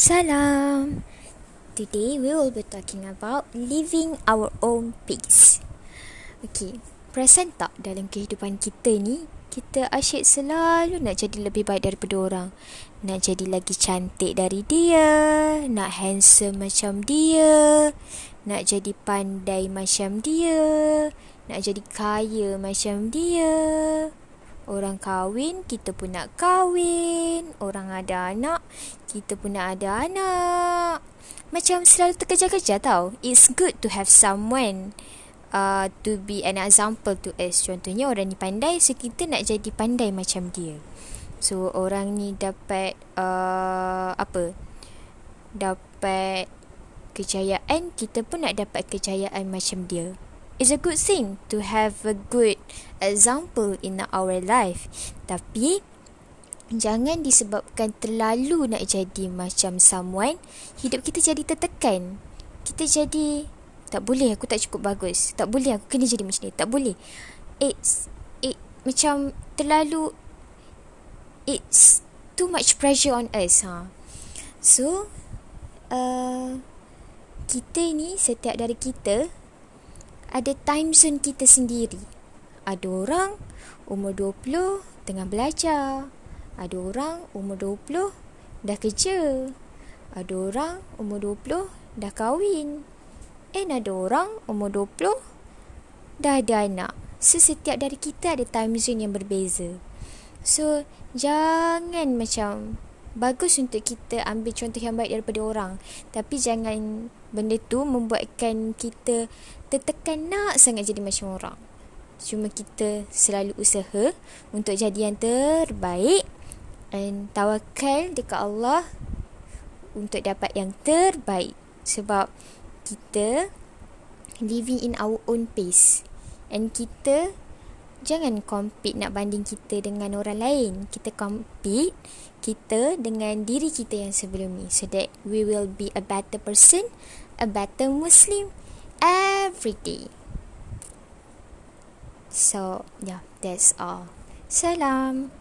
Salam. Today we will be talking about living our own pace. Okay, perasan tak dalam kehidupan kita ni, kita asyik selalu nak jadi lebih baik daripada orang. Nak jadi lagi cantik dari dia, nak handsome macam dia, nak jadi pandai macam dia, nak jadi kaya macam dia. Orang kahwin, kita pun nak kahwin. Orang ada anak, kita pun nak ada anak. Macam selalu terkejar-kejar tau. It's good to have someone uh, to be an example to us. Contohnya orang ni pandai, so kita nak jadi pandai macam dia. So orang ni dapat uh, apa? Dapat kejayaan, kita pun nak dapat kejayaan macam dia it's a good thing to have a good example in our life. Tapi jangan disebabkan terlalu nak jadi macam someone, hidup kita jadi tertekan. Kita jadi tak boleh aku tak cukup bagus. Tak boleh aku kena jadi macam ni. Tak boleh. It's it macam terlalu it's too much pressure on us ha. So uh, kita ni setiap dari kita ada time zone kita sendiri. Ada orang umur 20 tengah belajar. Ada orang umur 20 dah kerja. Ada orang umur 20 dah kahwin. And ada orang umur 20 dah ada anak. So, setiap dari kita ada time zone yang berbeza. So, jangan macam bagus untuk kita ambil contoh yang baik daripada orang. Tapi jangan benda tu membuatkan kita tertekan nak sangat jadi macam orang. Cuma kita selalu usaha untuk jadi yang terbaik dan tawakal dekat Allah untuk dapat yang terbaik. Sebab kita living in our own pace. And kita jangan compete nak banding kita dengan orang lain. Kita compete kita dengan diri kita yang sebelum ni so that we will be a better person, a better Muslim every day. So, yeah, that's all. Salam.